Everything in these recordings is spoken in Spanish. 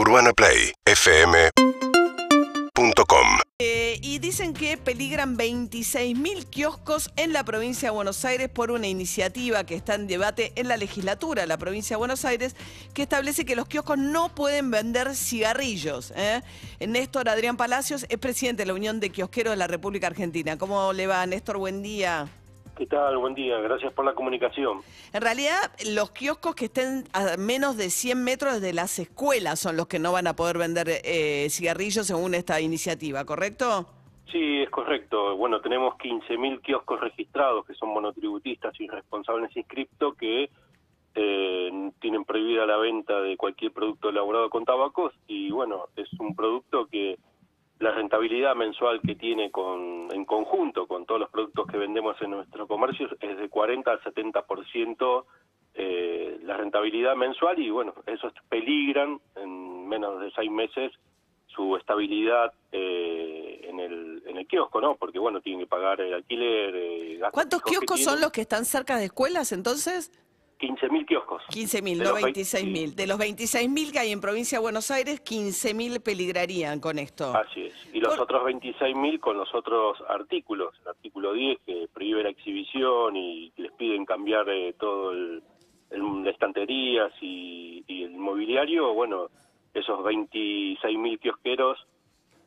UrbanaPlayFM.com Eh, y dicen que peligran 26.000 kioscos en la provincia de Buenos Aires por una iniciativa que está en debate en la legislatura de la provincia de Buenos Aires que establece que los kioscos no pueden vender cigarrillos. ¿eh? Néstor Adrián Palacios es presidente de la Unión de Kiosqueros de la República Argentina. ¿Cómo le va, Néstor? Buen día. ¿Qué tal? Buen día, gracias por la comunicación. En realidad, los kioscos que estén a menos de 100 metros de las escuelas son los que no van a poder vender eh, cigarrillos según esta iniciativa, ¿correcto? Sí, es correcto. Bueno, tenemos 15.000 kioscos registrados que son monotributistas y responsables inscriptos que eh, tienen prohibida la venta de cualquier producto elaborado con tabacos y bueno, es un producto que la rentabilidad mensual que tiene con, en conjunto con todos los productos que vendemos en nuestro comercio es de 40 al 70% eh, la rentabilidad mensual y bueno, esos peligran en menos de seis meses su estabilidad eh, en, el, en el kiosco, ¿no? Porque bueno, tienen que pagar el alquiler. Eh, gastos ¿Cuántos kioscos son los que están cerca de escuelas entonces? 15.000 kioscos. 15.000, De no los vein- 26.000. sí. De los 26.000 que hay en provincia de Buenos Aires, 15.000 peligrarían con esto. Así es. Y los Por- otros 26.000 con los otros artículos. El artículo 10 que prohíbe la exhibición y les piden cambiar eh, todo el, el- las estanterías y, y el mobiliario. Bueno, esos 26.000 kiosqueros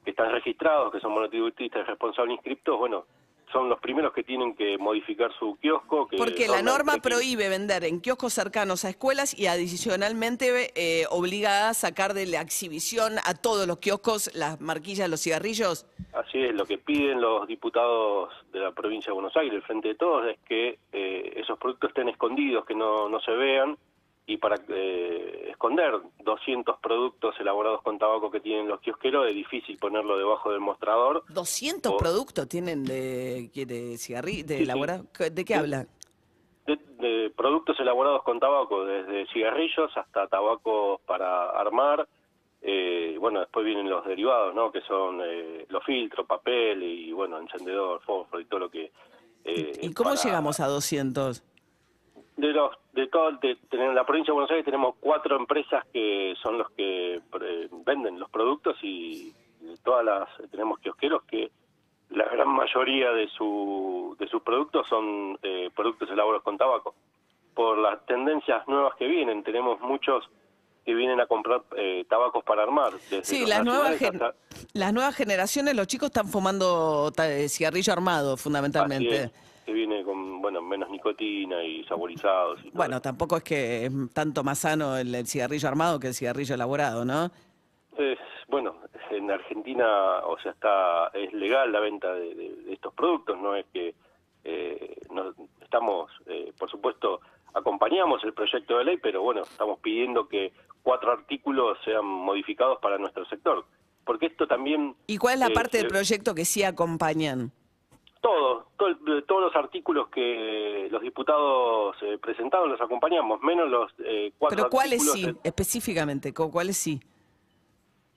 que están registrados, que son monotributistas responsables inscriptos, bueno, son los primeros que tienen que modificar su kiosco. Que Porque la norma prohíbe vender en kioscos cercanos a escuelas y adicionalmente eh, obliga a sacar de la exhibición a todos los kioscos las marquillas los cigarrillos. Así es, lo que piden los diputados de la provincia de Buenos Aires, el Frente de Todos, es que eh, esos productos estén escondidos, que no, no se vean, y para eh, esconder 200 productos elaborados con tabaco que tienen los kiosqueros es difícil ponerlo debajo del mostrador. 200 Oh. productos tienen de, de cigarrillos, de Sí. ¿De qué habla? De, de productos elaborados con tabaco, desde cigarrillos hasta tabaco para armar. eh, bueno, después vienen los derivados, ¿no? Que son eh, los filtros, papel y, bueno, encendedor, fósforo y todo lo que... eh, ¿Y cómo para- llegamos a 200? De los de todo de, de- en la provincia de Buenos Aires tenemos cuatro empresas que son los que eh, venden los productos y de todas las tenemos kiosqueros que la gran mayoría de su de sus productos son eh, productos elaborados con tabaco. Por las tendencias nuevas que vienen, tenemos muchos que vienen a comprar eh, tabacos para armar. desde Sí, las nuevas, hasta- las nuevas generaciones, los chicos están fumando eh, cigarrillo armado, fundamentalmente. Que viene con bueno menos nicotina y saborizados. y Bueno, tampoco es que es tanto más sano el, el cigarrillo armado que el cigarrillo elaborado, ¿no? Es, bueno, en Argentina, o sea, está es legal la venta de, de- de estos productos, no es que eh, no, estamos, eh, por supuesto, acompañamos el proyecto de ley, pero bueno, estamos pidiendo que cuatro artículos sean modificados para nuestro sector, porque esto también ¿Y cuál es la Eh, parte del eh, proyecto que sí acompañan? Todo, todo el- todos los artículos que los diputados eh, presentaron los acompañamos, menos los eh, cuatro Pero ¿cuáles sí, de- específicamente? ¿cu- ¿Cuáles sí?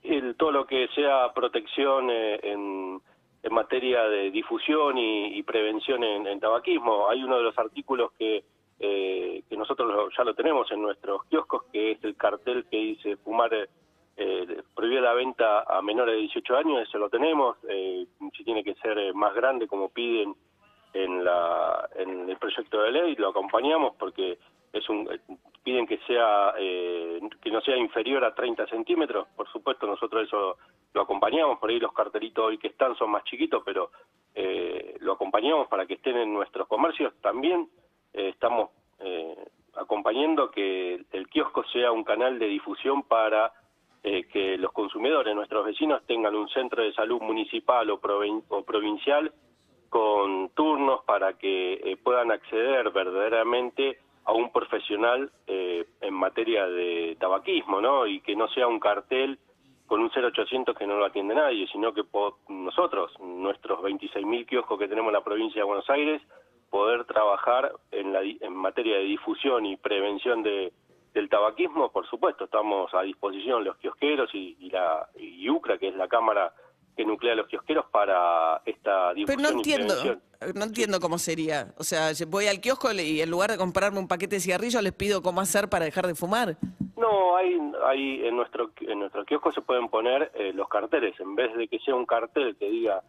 el- todo lo que sea protección eh, en, en materia de difusión y, y prevención en, en tabaquismo. Hay uno de los artículos que, eh, que nosotros lo- ya lo tenemos en nuestros kioscos, que es el cartel que dice fumar, eh, eh, prohibir la venta a menores de 18 años, eso lo tenemos. Eh, tiene que ser eh, más grande, como piden en, la, en el proyecto de ley, lo acompañamos porque es un piden que sea eh, que no sea inferior a 30 centímetros. Por supuesto nosotros eso lo acompañamos. Por ahí los cartelitos hoy que están son más chiquitos pero eh, lo acompañamos para que estén en nuestros comercios. También eh, estamos eh, acompañando que el kiosco sea un canal de difusión para eh, que los consumidores, nuestros vecinos, tengan un centro de salud municipal o, provin- o provincial con turnos para que eh, puedan acceder verdaderamente a un profesional eh, en materia de tabaquismo, ¿no? Y que no sea un cartel con un 0800 que no lo atiende nadie, sino que nosotros, nuestros 26.000 kioscos que tenemos en la provincia de Buenos Aires, poder trabajar en, la, en materia de difusión y prevención de, del tabaquismo, por supuesto, estamos a disposición los kiosqueros y, y la y UCRA, que es la Cámara que nuclea a los kiosqueros para esta Pero difusión no y entiendo, no entiendo cómo sería. O sea, voy al kiosco y en lugar de comprarme un paquete de cigarrillos les pido cómo hacer para dejar de fumar. No, hay, hay en nuestro en nuestro kiosco se pueden poner eh, los carteles en vez de que sea un cartel que diga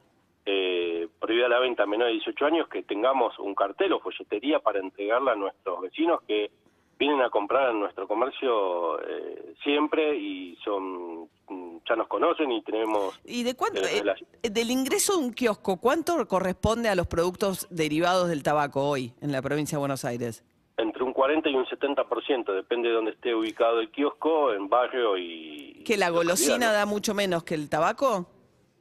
eh, prohibida la venta a menores de 18 años, que tengamos un cartel o folletería para entregarla a nuestros vecinos que vienen a comprar en nuestro comercio eh, siempre y son mm, ya nos conocen y tenemos ¿Y de cuánto eh, eh, del ingreso de un kiosco, cuánto corresponde a los productos derivados del tabaco hoy en la provincia de Buenos Aires? entre un 40 y un 70%, depende de dónde esté ubicado el kiosco, en barrio y... ¿Que la golosina ¿no? da mucho menos que el tabaco?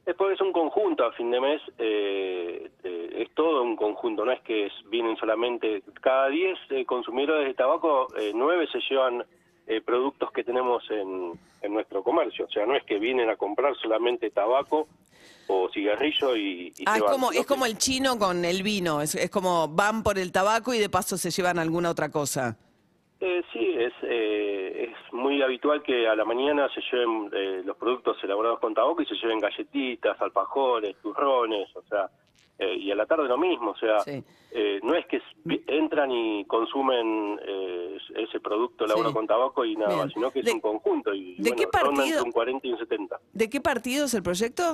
Después es un conjunto a fin de mes, eh, es todo un conjunto, no es que vienen solamente, cada 10 eh, consumidores de tabaco, eh, 9 se llevan eh, productos que tenemos en, en nuestro comercio, o sea, no es que vienen a comprar solamente tabaco o cigarrillo y... y Ah, se es van, como, el chino con el vino, es, es como van por el tabaco y de paso se llevan alguna otra cosa. Eh, sí, es, eh, es muy habitual que a la mañana se lleven eh, los productos elaborados con tabaco y se lleven galletitas, alfajores, turrones, o sea, eh, y a la tarde lo mismo, o sea, Sí. eh, no es que entran y consumen eh, ese producto elaborado Sí. con tabaco y nada Bien. sino que es ¿De- un conjunto y de bueno, qué partido? un 40 y un 70. ¿De qué partido es el proyecto?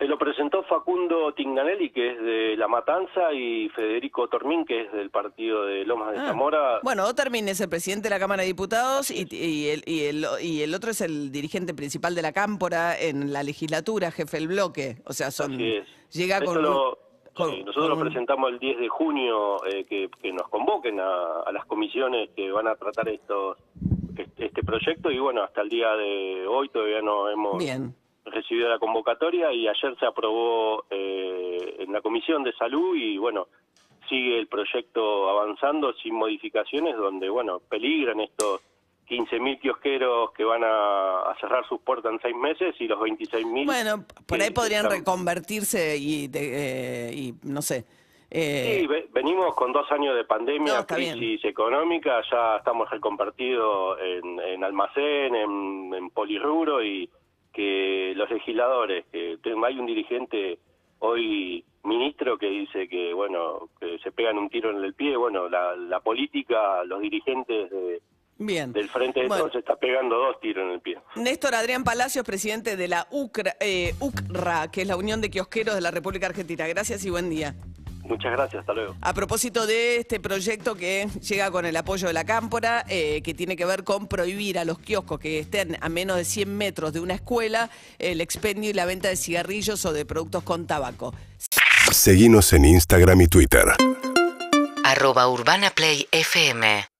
Eh, lo presentó Facundo Tinganelli, que es de La Matanza, y Federico Tormín, que es del partido de Lomas de Ah. Zamora. Bueno, Otermin es el presidente de la Cámara de Diputados y, y el, y, el, y el otro es el dirigente principal de la Cámpora en la legislatura, jefe del bloque. O sea, son llega Esto con, lo- con- sí, nosotros con lo presentamos el 10 de junio, eh, que, que nos convoquen a, a las comisiones que van a tratar estos este, este proyecto y bueno, hasta el día de hoy todavía no hemos Bien. Recibido la convocatoria y ayer se aprobó eh, en la Comisión de Salud y bueno, sigue el proyecto avanzando sin modificaciones donde bueno, peligran estos 15.000 kiosqueros que van a, a cerrar sus puertas en seis meses y los 26.000 Bueno, por ahí podrían están- reconvertirse y, de- eh, y no sé. eh, Sí, ve- venimos con dos años de pandemia, No, crisis económica, ya estamos reconvertidos en, en almacén, en, en polirrubro y que los legisladores, que hay un dirigente hoy ministro que dice que bueno que se pegan un tiro en el pie, bueno la, la política, los dirigentes de- bien. del frente de Bueno. todos se está pegando dos tiros en el pie. Néstor Adrián Palacios, presidente de la UCRA, eh, UCRA, que es la Unión de Kiosqueros de la República Argentina. Gracias y buen día. Muchas gracias, hasta luego. A propósito de este proyecto que llega con el apoyo de la Cámpora, eh, que tiene que ver con prohibir a los kioscos que estén a menos de 100 metros de una escuela el expendio y la venta de cigarrillos o de productos con tabaco. Seguimos en Instagram y Twitter. arroba Urbana Play FM